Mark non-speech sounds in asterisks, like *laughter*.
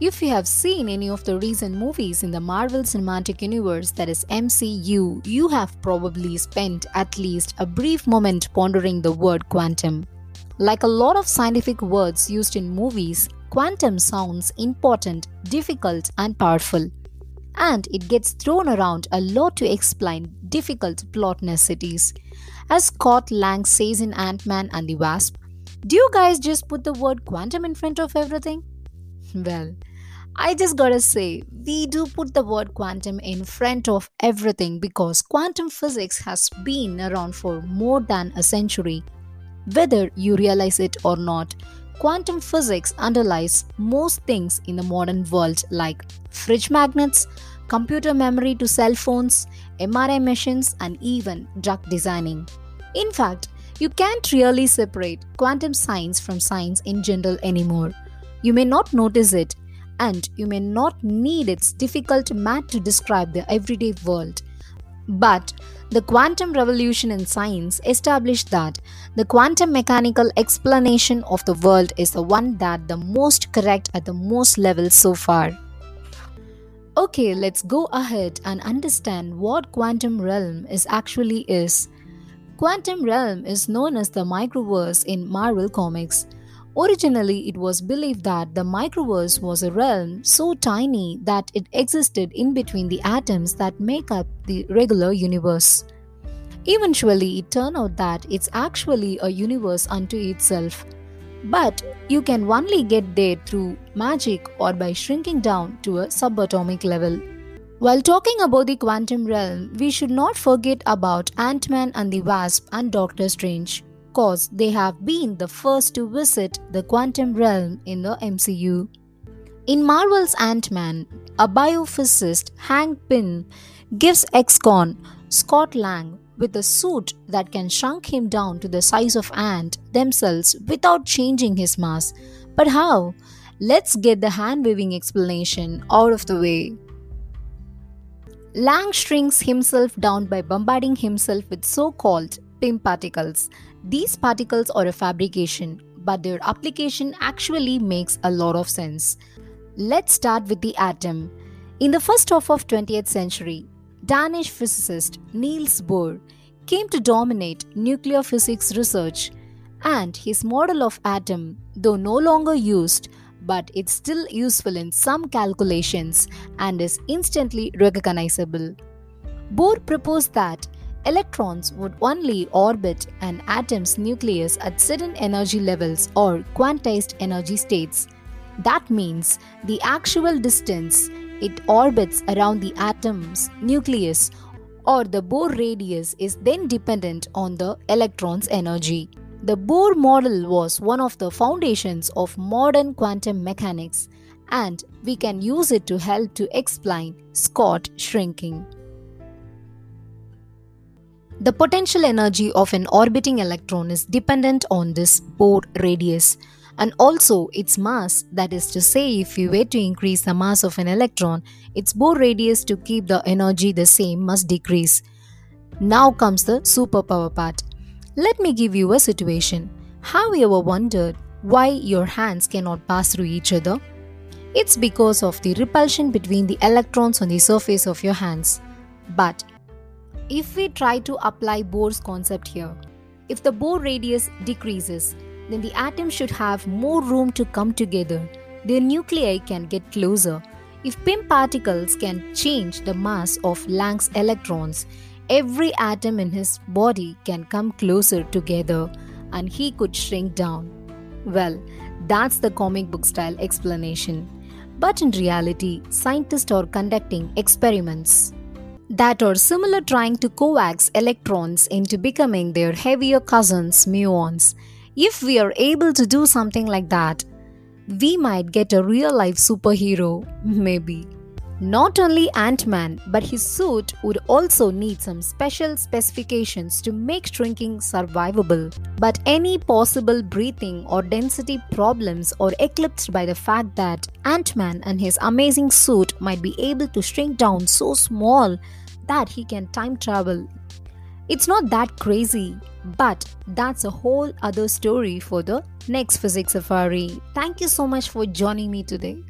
If you have seen any of the recent movies in the Marvel Cinematic Universe, that is MCU, you have probably spent at least a brief moment pondering the word quantum. Like a lot of scientific words used in movies, quantum sounds important, difficult, and powerful. And it gets thrown around a lot to explain difficult plot necessities. As Scott Lang says in Ant Man and the Wasp, do you guys just put the word quantum in front of everything? *laughs* Well, I just gotta say, we do put the word quantum in front of everything because quantum physics has been around for more than a century. Whether you realize it or not, quantum physics underlies most things in the modern world like fridge magnets, computer memory to cell phones, MRI machines, and even drug designing. In fact, you can't really separate quantum science from science in general anymore. You may not notice it, and you may not need its difficult math to describe the everyday world. But the quantum revolution in science established that the quantum mechanical explanation of the world is the one that the most correct at the most level so far. Okay, let's go ahead and understand what quantum realm is actually is. Quantum realm is known as the microverse in Marvel Comics. Originally, it was believed that the microverse was a realm so tiny that it existed in between the atoms that make up the regular universe. Eventually, it turned out that it's actually a universe unto itself. But you can only get there through magic or by shrinking down to a subatomic level. While talking about the quantum realm, we should not forget about Ant Man and the Wasp and Doctor Strange, cause they have been the first to visit the quantum realm in the MCU. In Marvel's Ant Man, a biophysicist, Hank Pym, gives ex-con Scott Lang with a suit that can shrink him down to the size of ant themselves without changing his mass. But how? Let's get the hand waving explanation out of the way. Lang shrinks himself down by bombarding himself with so called Pym particles. These particles are a fabrication, but their application actually makes a lot of sense. Let's start with the atom. In the first half of 20th century, Danish physicist Niels Bohr came to dominate nuclear physics research and his model of atom, though no longer used, but it's still useful in some calculations and is instantly recognizable. Bohr proposed that electrons would only orbit an atom's nucleus at certain energy levels or quantized energy states. That means the actual distance it orbits around the atom's nucleus or the Bohr radius is then dependent on the electron's energy. The Bohr model was one of the foundations of modern quantum mechanics, and we can use it to help to explain Scott shrinking. The potential energy of an orbiting electron is dependent on this Bohr radius and also its mass, that is to say, if you were to increase the mass of an electron, its Bohr radius to keep the energy the same must decrease. Now comes the superpower part. Let me give you a situation. Have you ever wondered why your hands cannot pass through each other? It's because of the repulsion between the electrons on the surface of your hands. But if we try to apply Bohr's concept here, if the Bohr radius decreases, then the atoms should have more room to come together. Their nuclei can get closer. If Pym particles can change the mass of Lang's electrons, every atom in his body can come closer together and he could shrink down. Well, that's the comic book style explanation. But in reality, scientists are conducting experiments that are similar trying to coax electrons into becoming their heavier cousins muons. If we are able to do something like that, we might get a real life superhero, maybe. Not only Ant Man, but his suit would also need some special specifications to make shrinking survivable. But any possible breathing or density problems are eclipsed by the fact that Ant Man and his amazing suit might be able to shrink down so small that he can time travel. It's not that crazy, but that's a whole other story for the next physics safari. Thank you so much for joining me today.